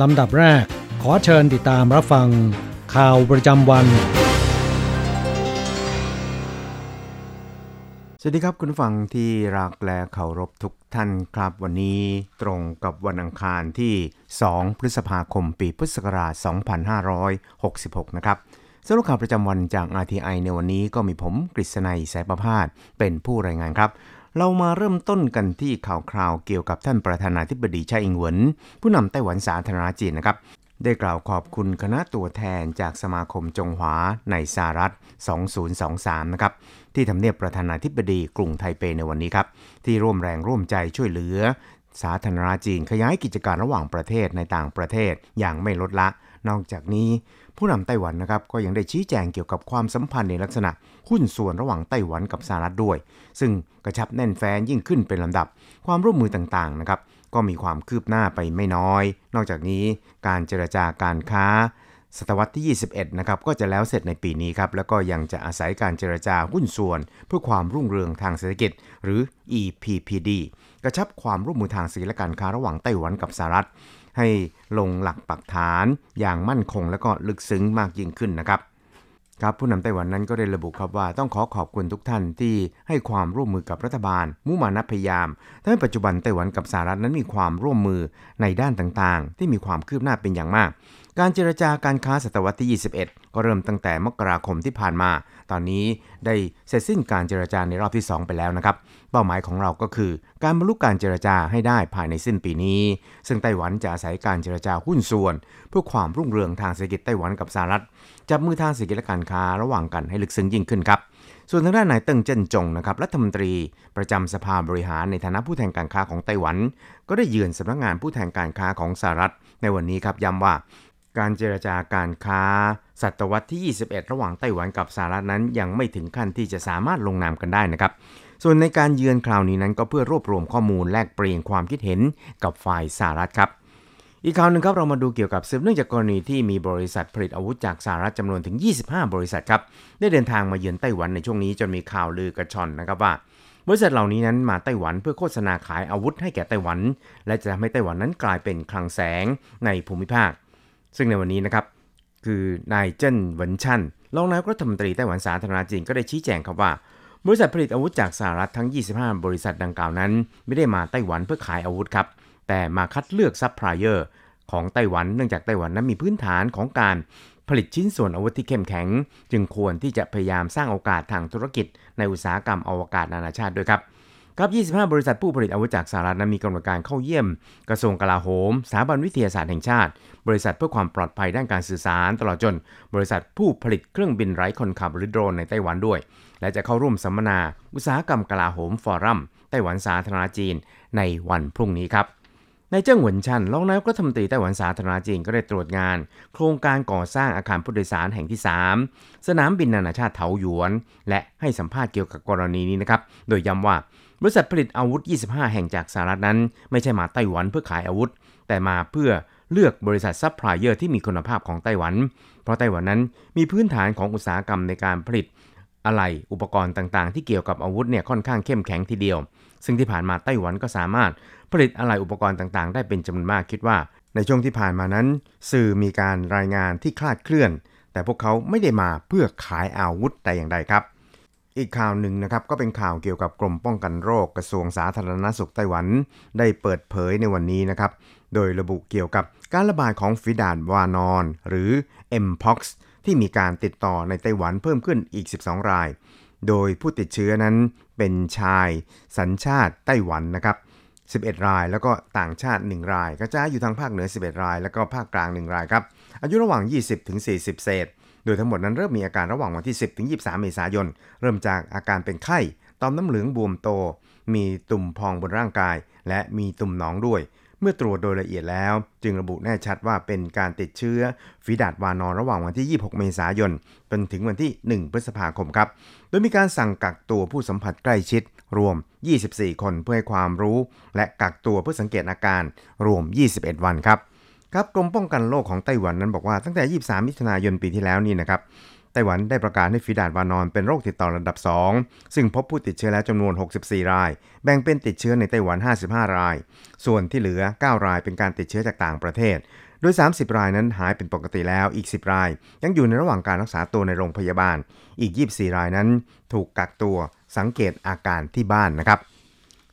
ลำดับแรก ขอเชิญติดตามรับฟัง ข่าวประจำวัน สวัสดีครับคุณฟังที่รักและเคารพทุกท่านครับ วันนี้ตรงกับวันอังคารที่ 2 พฤษภาคมปีพุทธศักราช 2566 นะครับสรุปข่าวประจำวันจาก RTI ในวันนี้ก็มีผมกฤษณัยสายประพาสเป็นผู้รายงานครับ เรามาเริ่มต้นกันที่ข่าวคราวเกี่ยวกับท่านประธานาธิบดีไช่อิงเหวินผู้นำไต้หวันสาธารณจีนนะครับ ได้กล่าวขอบคุณคณะตัวแทนจากสมาคมจงหวาในสหรัฐ 2023 นะครับ ที่ทำเนียบประธานาธิบดีกรุงไทเปในวันนี้ครับ ที่ร่วมแรงร่วมใจช่วยเหลือ สาธารณจีนขยายกิจการระหว่างประเทศในต่างประเทศอย่างไม่ลดละ นอกจากนี้ ผู้นำไต้หวันนะครับก็ยังได้ชี้แจงเกี่ยวกับความสัมพันธ์ในลักษณะหุ้นส่วนระหว่างไต้หวันกับสหรัฐด้วย ซึ่งกระชับแน่นแฟ้นยิ่งขึ้นเป็นลำดับ ความร่วมมือต่างๆนะครับก็มีความคืบหน้าไปไม่น้อย นอกจากนี้การเจรจาการค้าศตวรรษที่ 21 นะครับ ก็จะแล้วเสร็จในปีนี้ครับ แล้วก็ยังจะอาศัยการเจรจาหุ้นส่วน เพื่อความรุ่งเรืองทางเศรษฐกิจ หรือ EPPD กระชับความร่วมมือทางศีลการค้าระหว่างไต้หวันกับสหรัฐ ให้ลงหลักปักฐานอย่างมั่นคงและก็ลึกซึ้งมากยิ่งขึ้นนะครับครับผู้นำไต้หวันนั้นก็ได้ระบุครับว่าต้องขอขอบคุณทุกท่านที่ให้ความร่วมมือกับรัฐบาล มุ่งมานะพยายามทำให้ปัจจุบันไต้หวันกับสหรัฐนั้นมีความร่วมมือในด้านต่างๆ ที่มีความคืบหน้าเป็นอย่างมาก การเจรจาการค้าศตวรรษที่ 21 ก็เริ่มตั้งแต่มกราคมที่ผ่านมา ตอนนี้ได้เสร็จสิ้นการเจรจาในรอบที่ 2 ไปแล้วนะครับ เป้าหมายของเราก็คือ การบรรลุการเจรจาให้ได้ภายในสิ้นปีนี้ ซึ่งไต้หวันจะอาศัยการเจรจาหุ้นส่วน เพื่อความรุ่งเรืองทางเศรษฐกิจไต้หวันกับสหรัฐ จับมือทางเศรษฐกิจและการค้าระหว่างกันให้ลึกซึ้งยิ่งขึ้นครับส่วนทางด้านนายเติ้งเจิ้นจงนะครับรัฐมนตรีประจำสภาบริหารในฐานะผู้แทนการค้าของไต้หวัน ก็ได้เยือนสำนักงานผู้แทนการค้าของสหรัฐ ในวันนี้ครับย้ำว่า การเจรจาการค้า ศตวรรษที่ 21 ระหว่างไต้หวันกับสหรัฐนั้นยังไม่ถึงขั้นที่จะสามารถลงนามกันได้นะครับ ส่วนในการเยือนคราวนี้นั้นก็เพื่อรวบรวมข้อมูลแลกเปลี่ยนความคิดเห็นกับฝ่ายสหรัฐครับ อีกข่าวหนึ่งครับเรามาดูเกี่ยวกับสืบเนื่องจากกรณีที่มีบริษัทผลิตอาวุธจากสหรัฐจำนวนถึง 25 บริษัทครับได้เดินทางมาเยือนไต้หวันในช่วงนี้จนมีข่าวลือกระชอนนะครับว่าบริษัทเหล่านี้นั้นมาไต้หวันเพื่อโฆษณาขายอาวุธให้แก่ไต้หวัน และจะทำให้ไต้หวันนั้นกลายเป็นคลังแสงในภูมิภาค ซึ่งในวันนี้นะครับคือนายเจิ้นเหวินชันรองนายกรัฐมนตรีไต้หวันสาธารณจีนก็ได้ชี้แจงครับว่า บริษัทผลิตอาวุธจากสหรัฐทั้ง 25 บริษัทดังกล่าวนั้น ไม่ได้มาไต้หวันเพื่อขายอาวุธครับ แต่มาคัดเลือกซัพพลายเออร์ของไต้หวันเนื่องจากไต้หวันนั้นมีพื้นฐานของการผลิตชิ้นส่วนอาวุธที่เข้มแข็ง จึงควรที่จะพยายามสร้างโอกาสทางธุรกิจในอุตสาหกรรมอวกาศนานาชาติด้วยครับ ครับ 25 บริษัทผู้ผลิตอาวุธจากสหรัฐนั้นมีกำหนดการเข้าเยี่ยม กระทรวงกลาโหม สถาบันวิทยาศาสตร์แห่งชาติ บริษัทเพื่อความปลอดภัยด้านการสื่อสาร ตลอดจน บริษัทผู้ผลิตเครื่องบินไร้คนขับหรือโดรนในไต้หวันด้วย และจะเข้าร่วมสัมมนา อุตสาหกรรมกลาโหมฟอรัมไต้หวันสาธารณรัฐจีน ในวันพรุ่งนี้ครับนายเจิ้งเหวินช่านรองนายกรัฐมนตรีไต้หวันสาธารณรัฐจีนก็ได้ตรวจงาน โครงการก่อสร้างอาคารผู้โดยสารแห่งที่ 3 สนามบินนานาชาติเถาหยวน และให้สัมภาษณ์เกี่ยวกับกรณีนี้นะครับ โดยย้ำว่า บริษัทผลิตอาวุธ 25 แห่งจากสหรัฐนั้น ไม่ใช่มาไต้หวันเพื่อขายอาวุธ แต่มาเพื่อเลือกบริษัทซัพพลายเออร์ที่มีคุณภาพของไต้หวัน เพราะไต้หวันนั้นมีพื้นฐานของอุตสาหกรรมในการผลิตอะไหล่อุปกรณ์ต่างๆ ที่เกี่ยวกับอาวุธเนี่ยค่อนข้างเข้มแข็งทีเดียว ซึ่งที่ผ่านมาไต้หวันก็สามารถผลิตอะไหล่อุปกรณ์ต่างๆ ได้เป็นจำนวนมากคิดว่า ในช่วงที่ผ่านมานั้น สื่อมีการรายงานที่คลาดเคลื่อน แต่พวกเขาไม่ได้มาเพื่อขายอาวุธแต่อย่างใดครับ อีกข่าวหนึ่งนะครับก็เป็นข่าวเกี่ยวกับกรมป้องกันโรคกระทรวงสาธารณสุขไต้หวัน ได้เปิดเผยในวันนี้นะครับโดยระบุเกี่ยวกับการระบาดของฝีดาดวานอน หรือ Mpox ที่มีการติดต่อในไต้หวันเพิ่มขึ้นอีก 12 ราย โดยผู้ติดเชื้อนั้นเป็นชายสัญชาติไต้หวันนะครับ 11 ราย แล้วก็ต่างชาติ 1 ราย กระจายอยู่ทางภาคเหนือ 11 ราย แล้วก็ภาคกลาง 1 รายครับ อายุระหว่าง 20ถึง40 เศษ โดยทั้งหมดนั้นเริ่มมีอาการระหว่างวันที่ 10 ถึง 23 เมษายน เริ่มจากอาการเป็นไข้ต่อมน้ำเหลืองบวมโต มีตุ่มพองบนร่างกาย และมีตุ่มหนองด้วย เมื่อตรวจโดยละเอียดแล้ว จึงระบุแน่ชัดว่าเป็นการติดเชื้อฝีดาดวานอนระหว่างวันที่ 26 เมษายนจนถึงวันที่ 1 พฤษภาคมครับ โดยมีการสั่งกักตัวผู้สัมผัสใกล้ชิดรวม 24 คนเพื่อให้ความรู้ และกักตัวเพื่อสังเกตอาการรวม 21 วันครับ ครับกรมป้องกันโรคของไต้หวันนั้นบอกว่าตั้งแต่ 23 มิถุนายนปีที่แล้วนี่นะครับไต้หวันได้ประกาศให้ฝีดาดวานอนเป็นโรคติดต่อระดับ 2 ซึ่งพบผู้ติดเชื้อแล้วจำนวน 64 ราย แบ่งเป็นติดเชื้อในไต้หวัน 55 ราย ส่วนที่เหลือ 9 รายเป็นการติดเชื้อจากต่างประเทศ โดย 30 รายนั้นหายเป็นปกติแล้ว อีก 10 ราย ยังอยู่ในระหว่างการรักษาตัวในโรงพยาบาล อีก 24 รายนั้น ถูกกักตัวสังเกตอาการที่บ้านนะครับ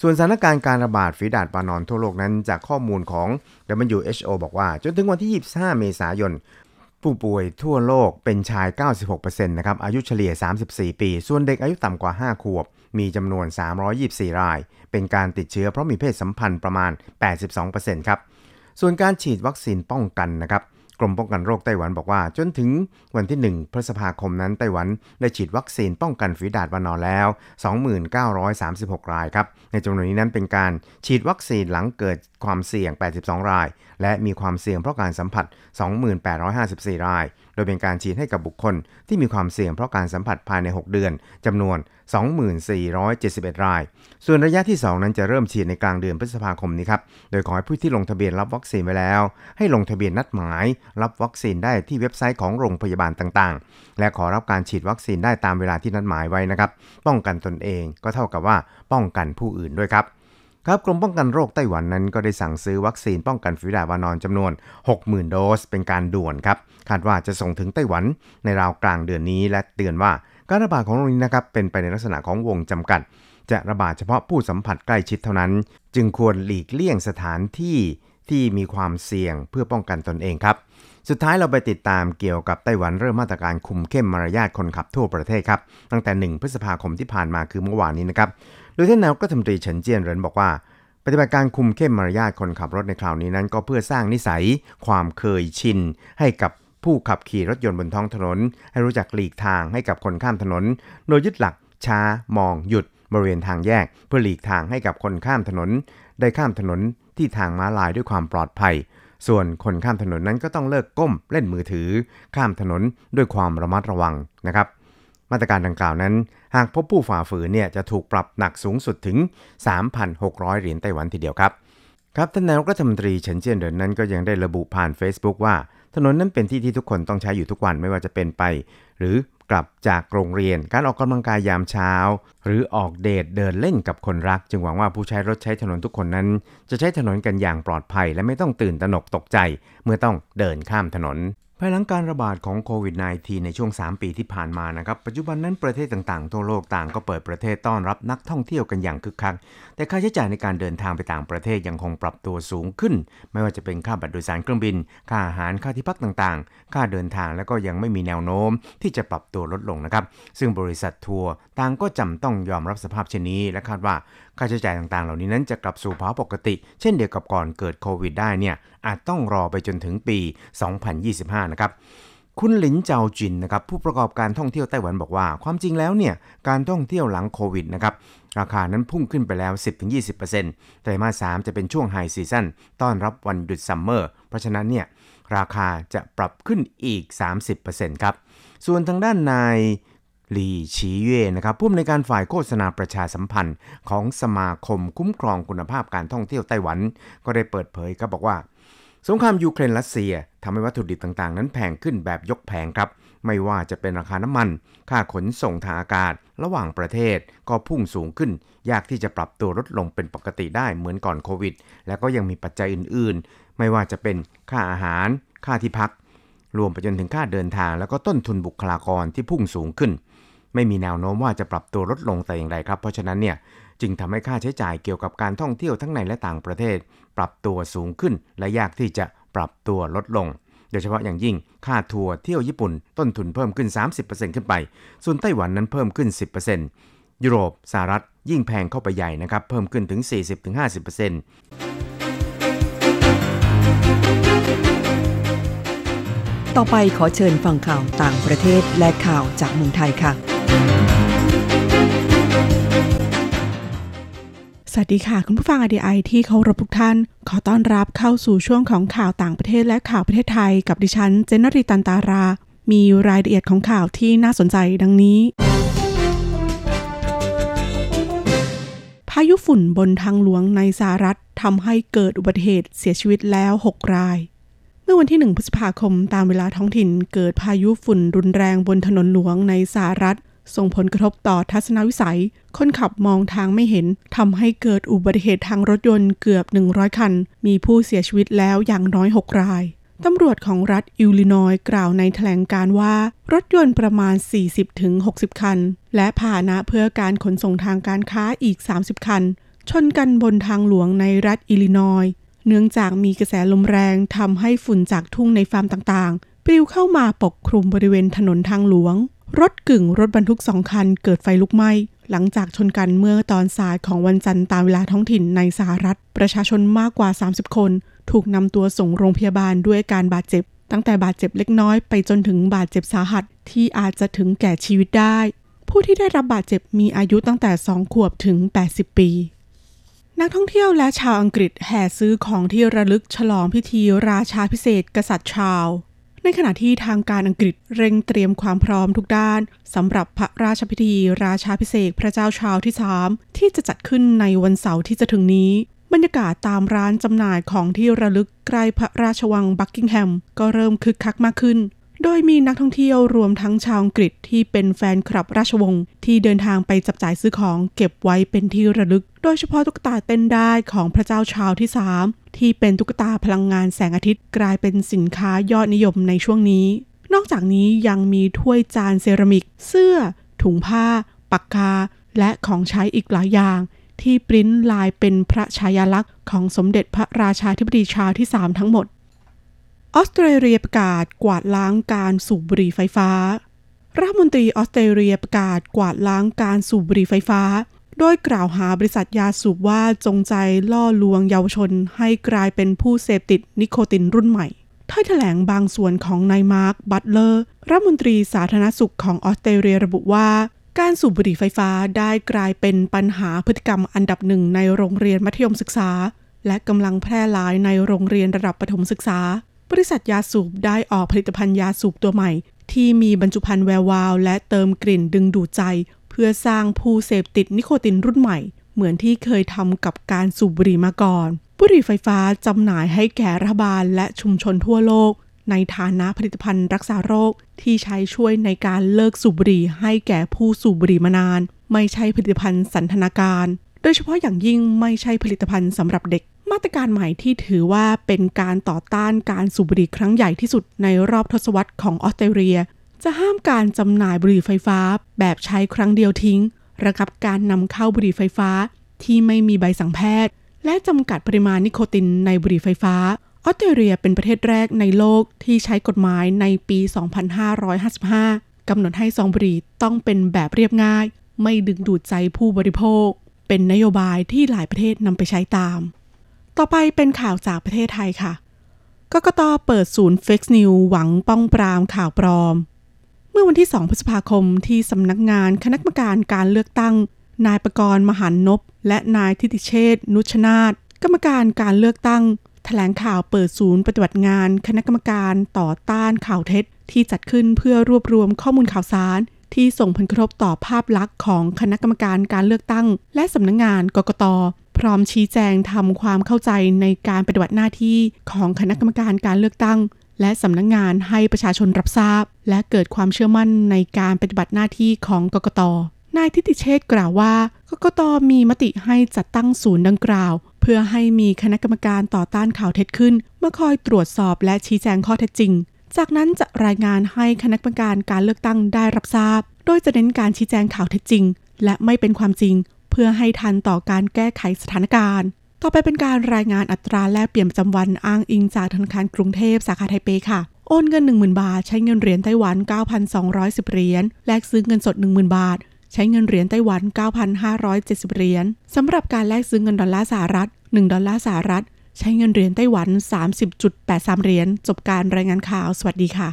ส่วนสถานการณ์การระบาดฝีดาดวานอนทั่วโลกนั้นจากข้อมูลของ WHO บอกว่า จนถึงวันที่ 25 เมษายน ผู้ป่วยทั่วโลกเป็นชาย 96%นะครับ อายุเฉลี่ย 34 ปี ส่วนเด็กอายุต่ำกว่า 5 ขวบ มีจำนวน 324 ราย เป็นการติดเชื้อเพราะมีเพศสัมพันธ์ประมาณ 82%ครับ ส่วนการฉีดวัคซีนป้องกันนะครับ กรมป้องกันโรคไต้หวันบอกว่า จนถึงวันที่ 1 พฤษภาคมนั้นไต้หวันได้ฉีดวัคซีนป้องกันฝีดาดวานอนแล้ว 2936 รายครับ ในจำนวนนี้นั้นเป็นการฉีดวัคซีนหลังเกิดความเสี่ยง 82 ราย และมีความเสี่ยงเพราะการสัมผัส 2854 ราย โดยเป็นการฉีดให้กับบุคคลที่มีความเสี่ยงเพราะการสัมผัสภายใน 6 เดือนจำนวน 2471 ราย ส่วนระยะที่ 2 นั้นจะเริ่มฉีดในกลางเดือนพฤษภาคมนี้ครับ โดยขอให้ผู้ที่ลงทะเบียนรับวัคซีนไว้แล้ว ให้ลงทะเบียนนัดหมายรับวัคซีนได้ที่เว็บไซต์ของโรงพยาบาลต่างๆ และขอรับการฉีดวัคซีนได้ตามเวลาที่นัดหมายไว้นะครับ ป้องกันตนเองก็เท่ากับว่าป้องกันผู้อื่นด้วยครับครับกรมป้องกันโรคไต้หวันนั้นก็ได้สั่งซื้อวัคซีนป้องกันฝีดาดวานอนจำนวน 60,000 โดสเป็นการด่วนครับ คาดว่าจะส่งถึงไต้หวันในราวกลางเดือนนี้และเตือนว่าการระบาดของโรคนี้นะครับเป็นไปในลักษณะของวงจำกัด จะระบาดเฉพาะผู้สัมผัสใกล้ชิดเท่านั้น จึงควรหลีกเลี่ยงสถานที่ที่มีความเสี่ยงเพื่อป้องกันตนเองครับ สุดท้ายเราไปติดตามเกี่ยวกับไต้หวันเริ่มมาตรการคุมเข้มมารยาทคนขับทั่วประเทศครับ ตั้งแต่ 1 พฤษภาคมที่ผ่านมาคือเมื่อวานนี้นะครับ โดยท่านนายกรัฐมนตรีเฉินเจียนเหรินบอกว่า ปฏิบัติการคุมเข้มมารยาทคนขับรถในคราวนี้นั้น ก็เพื่อสร้างนิสัย ความเคยชิน ให้กับผู้ขับขี่รถยนต์บนท้องถนน ให้รู้จักหลีกทางให้กับคนข้ามถนน โดยยึดหลักช้ามองหยุดบริเวณทางแยก เพื่อหลีกทางให้กับคนข้ามถนน ได้ข้ามถนนที่ทางม้าลายด้วยความปลอดภัย ส่วนคนข้ามถนนนั้นก็ต้องเลิกก้มเล่นมือถือ ข้ามถนนด้วยความระมัดระวังนะครับ มาตรการดังกล่าวนั้น หากพบผู้ฝ่าฝืนเนี่ยจะถูกปรับหนักสูงสุดถึง 3,600 เหรียญไต้หวันทีเดียวครับครับท่านนายกรัฐมนตรีเฉินเจี้ยนเหรินนั้นก็ยังได้ระบุผ่าน Facebook ว่า ถนนนั้นเป็นที่ที่ทุกคนต้องใช้อยู่ทุกวันไม่ว่าจะเป็นไป หรือ กลับจากโรงเรียน การออกกำลังกายยามเช้า หรือออกเดทเดินเล่นกับคนรัก จึงหวังว่าผู้ใช้รถใช้ถนนทุกคนนั้น จะใช้ถนนกันอย่างปลอดภัย และไม่ต้องตื่นตระหนกตกใจ เมื่อต้องเดินข้ามถนน ภายหลังการระบาดของโควิด -19 ในช่วง 3 ปีที่ผ่านมานะครับ ปัจจุบันนั้นประเทศต่างๆ ทั่วโลกต่างก็เปิดประเทศต้อนรับนักท่องเที่ยวกันอย่างคึกคัก แต่ค่าใช้จ่ายในการเดินทางไปต่างประเทศยังคงปรับตัวสูงขึ้น ไม่ว่าจะเป็นค่าบัตรโดยสารเครื่องบิน ค่าอาหาร ค่าที่พักต่างๆ ค่าเดินทางและก็ยังไม่มีแนวโน้มที่จะปรับตัวลดลงนะครับ ซึ่งบริษัททัวร์ต่างก็จำต้องยอมรับสภาพเช่นนี้ และคาดว่าค่าใช้จ่ายต่างๆ เหล่านี้นั้นจะกลับสู่ภาวะปกติ เช่นเดียวกับก่อนเกิดโควิดได้เนี่ยอาจต้องรอไปจนถึงปี 2025 นะครับคุณหลินเจาจินนะครับผู้ประกอบการท่องเที่ยวไต้หวันบอกว่า ความจริงแล้วเนี่ยการท่องเที่ยวหลังโควิดนะครับราคานั้นพุ่งขึ้นไปแล้ว 10-20%ไตรมาส 3 จะเป็นช่วงไฮซีซั่นต้อนรับวันหยุดซัมเมอร์ เพราะฉะนั้นเนี่ยราคาจะปรับขึ้นอีก 30%ครับ ส่วนทางด้านนาย ลีฉีเย่นะครับผู้อำนวยการฝ่ายโฆษณาประชาสัมพันธ์ของสมาคมคุ้มครองคุณภาพการท่องเที่ยวไต้หวัน ก็ได้เปิดเผยครับบอกว่า สงครามยูเครนรัสเซียทำให้วัตถุดิบต่างๆ นั้นแพงขึ้นแบบยกแผงครับ ไม่ว่าจะเป็นราคาน้ำมัน ค่าขนส่งทางอากาศ ระหว่างประเทศก็พุ่งสูงขึ้น ยากที่จะปรับตัวลดลงเป็นปกติได้เหมือนก่อนโควิด และก็ยังมีปัจจัยอื่นๆ ไม่ว่าจะเป็นค่าอาหาร ค่าที่พัก รวมไปจนถึงค่าเดินทาง แล้วก็ต้นทุนบุคลากรที่พุ่งสูงขึ้น ไม่มีแนวโน้มว่าจะปรับตัวลดลงแต่อย่างไรครับ เพราะฉะนั้นเนี่ยจึงทำให้ค่าใช้จ่ายเกี่ยวกับการท่องเที่ยวทั้งในและต่างประเทศ ปรับตัวสูงขึ้น และยากที่จะปรับตัวลดลง โดยเฉพาะอย่างยิ่งค่าทัวร์เที่ยวญี่ปุ่น ต้นทุนเพิ่มขึ้น 30%ขึ้นไป ส่วนไต้หวันนั้นเพิ่มขึ้น 10%ยุโรปสหรัฐยิ่งแพงเข้าไปใหญ่นะครับ เพิ่มขึ้นถึง 40-50%ต่อไปขอเชิญฟังข่าวต่างประเทศและข่าวจากเมืองไทยค่ะ สวัสดีค่ะ คุณผู้ฟังอดีไอที่เคารพทุกท่าน ขอต้อนรับเข้าสู่ช่วงของข่าวต่างประเทศและข่าวประเทศไทย กับดิฉัน เจนนรีตันตารา มีรายละเอียดของข่าวที่น่าสนใจดังนี้ พายุฝุ่นบนทางหลวงในสหรัฐทำให้เกิดอุบัติเหตุเสียชีวิตแล้ว 6 ราย เมื่อวันที่ 1 พฤษภาคมตามเวลาท้องถิ่น เกิดพายุฝุ่นรุนแรงบนถนนหลวงในสหรัฐ ส่งผลกระทบต่อทัศนวิสัย คนขับมองทางไม่เห็นทำให้เกิดอุบัติเหตุทางรถยนต์เกือบ 100 คัน มีผู้เสียชีวิตแล้วอย่างน้อย 6 รายตำรวจของรัฐอิลลินอยส์กล่าวในแถลงการว่า รถยนต์ประมาณ 40-60 คัน และพาหนะเพื่อการขนส่งทางการค้าอีก 30 คัน ชนกันบนทางหลวงในรัฐอิลลินอยส์เนื่องจากมีกระแสลมแรงทำให้ฝุ่นจากทุ่งในฟาร์มต่างๆ ปลิวเข้ามาปกคลุมบริเวณถนนทางหลวง รถกึ่งรถบรรทุกสองคันเกิดไฟลุกไหม้ หลังจากชนกันเมื่อตอนสายของวันจันทร์ตามเวลาท้องถิ่นในสหรัฐ ประชาชนมากกว่า 30 คน ถูกนำตัวส่งโรงพยาบาลด้วยการบาดเจ็บ ตั้งแต่บาดเจ็บเล็กน้อยไปจนถึงบาดเจ็บสาหัสที่อาจจะถึงแก่ชีวิตได้ ผู้ที่ได้รับบาดเจ็บมีอายุตั้งแต่ 2 ขวบถึง 80 ปี นักท่องเที่ยวและชาวอังกฤษแห่ซื้อของที่ระลึกฉลองพิธีราชาพิเศษกษัตริย์ชาว ในขณะที่ทางการอังกฤษเร่งเตรียมความพร้อมทุกด้านสำหรับพระราชพิธี ราชาพิเศษพระเจ้าชาวที่3ที่จะจัดขึ้นในวันเสาร์ที่จะถึงนี้ บรรยากาศตามร้านจำหน่ายของที่ระลึกใกล้พระราชวังบักกิงแฮมก็เริ่มคึกคักมากขึ้น โดยมีนักท่องเที่ยวรวมทั้งชาวอังกฤษที่เป็นแฟนคลับราชวงศ์ที่เดินทางไปจับจ่ายซื้อของเก็บไว้เป็นที่ระลึก โดยเฉพาะตุ๊กตาเต้นได้ของพระเจ้าชาวที่ 3 ที่เป็นตุ๊กตาพลังงานแสงอาทิตย์กลายเป็นสินค้ายอดนิยมในช่วงนี้ นอกจากนี้ยังมีถ้วยจานเซรามิก เสื้อ ถุงผ้า ปากกา และของใช้อีกหลายอย่าง ที่ปริ้นลายเป็นพระฉายาลักษณ์ของสมเด็จพระราชาธิบดีชาร์ลที่ 3 ทั้งหมด ออสเตรเลียประกาศกวาดล้างการสูบบุหรี่ไฟฟ้า รัฐมนตรีออสเตรเลียประกาศกวาดล้างการสูบบุหรี่ไฟฟ้า โดยกล่าวหาบริษัทยาสูบว่าจงใจล่อลวงเยาวชนให้กลายเป็นผู้เสพติดนิโคตินรุ่นใหม่ถ้อยแถลงบางส่วนของนายมาร์ค บัตเลอร์ รัฐมนตรีสาธารณสุขของออสเตรเลียระบุว่า การสูบบุหรี่ไฟฟ้าได้กลายเป็นปัญหาพฤติกรรมอันดับหนึ่งในโรงเรียนมัธยมศึกษา และกำลังแพร่หลายในโรงเรียนระดับประถมศึกษา บริษัทยาสูบได้ออกผลิตภัณฑ์ยาสูบตัวใหม่ ที่มีบรรจุภัณฑ์แวววาว และเติมกลิ่นดึงดูดใจ เพื่อสร้างผู้เสพติดนิโคตินรุ่นใหม่ เหมือนที่เคยทำกับการสูบบุหรี่มาก่อนบุหรี่ไฟฟ้าจำหน่ายให้แก่รัฐบาลและชุมชนทั่วโลก ในฐานะผลิตภัณฑ์รักษาโรคที่ใช้ช่วยในการเลิกสูบบุหรี่ให้แก่ผู้สูบบุหรี่มานาน ไม่ใช่ผลิตภัณฑ์สันทนาการ โดยเฉพาะอย่างยิ่งไม่ใช่ผลิตภัณฑ์สำหรับเด็ก มาตรการใหม่ที่ถือว่าเป็นการต่อต้านการสูบบุหรี่ครั้งใหญ่ที่สุดในรอบทศวรรษของออสเตรเลีย จะห้ามการจำหน่ายบุหรี่ไฟฟ้า แบบใช้ครั้งเดียวทิ้ง ระงับการนำเข้าบุหรี่ไฟฟ้า ที่ไม่มีใบสั่งแพทย์ และจำกัดปริมาณนิโคตินในบุหรี่ไฟฟ้า ออสเตรเลียเป็นประเทศแรกในโลกที่ใช้กฎหมายในปี 2555 กำหนดให้ซองบุหรี่ต้องเป็นแบบเรียบง่าย ไม่ดึงดูดใจผู้บริโภค เป็นนโยบายที่หลายประเทศนำไปใช้ตาม ต่อไปเป็นข่าวจากประเทศไทยค่ะ กกตเปิดศูนย์เฟกซ์นิวหวังป้องปรามข่าวปลอม เมื่อวันที่ 2 พฤษภาคมที่สำนักงานคณะกรรมการการเลือกตั้ง นายประกรณ์มหันนบ และนายทิติเชษนุชนาตกรรมการการเลือกตั้งแถลงข่าวเปิดศูนย์ปฏิบัติงาน คณะกรรมการต่อต้านข่าวเท็จ ที่จัดขึ้นเพื่อรวบรวมข้อมูลข่าวสาร ที่ส่งผลกระทบต่อภาพลักษณ์ของคณะกรรมการการเลือกตั้ง และสำนักงานกกต พร้อมชี้แจงทำความเข้าใจในการปฏิบัติหน้าที่ของคณะกรรมการการเลือกตั้ง และสำนักงานให้ประชาชนรับทราบ และเกิดความเชื่อมั่นในการปฏิบัติหน้าที่ของกกตนายทิติเชษกล่าวว่ากกตมีมติให้จัดตั้งศูนย์ดังกล่าว เพื่อให้มีคณะกรรมการต่อต้านข่าวเท็จขึ้นเมื่อคอยตรวจสอบและชี้แจงข้อเท็จจริง จากนั้นจะรายงานให้คณะกรรมการการเลือกตั้งได้รับทราบ โดยจะเน้นการชี้แจงข่าวเท็จจริง และไม่เป็นความจริง เพื่อให้ทันต่อการแก้ไขสถานการณ์ ต่อไปเป็นการรายงานอัตราแลกเปลี่ยนประจำวันอ้างอิงจากธนาคารกรุงเทพสาขาไทเปค่ะโอนเงิน 10,000 บาท ใช้เงินเหรียญไต้หวัน 9,210 เหรียญแลกซื้อเงินสด 10,000 บาท ใช้เงินเหรียญไต้หวัน 9,570 เหรียญสำหรับการแลกซื้อเงินดอลลาร์สหรัฐ 1 ดอลลาร์สหรัฐ ใช้เงินเหรียญไต้หวัน 30.83 เหรียญจบการรายงานข่าว สวัสดีค่ะ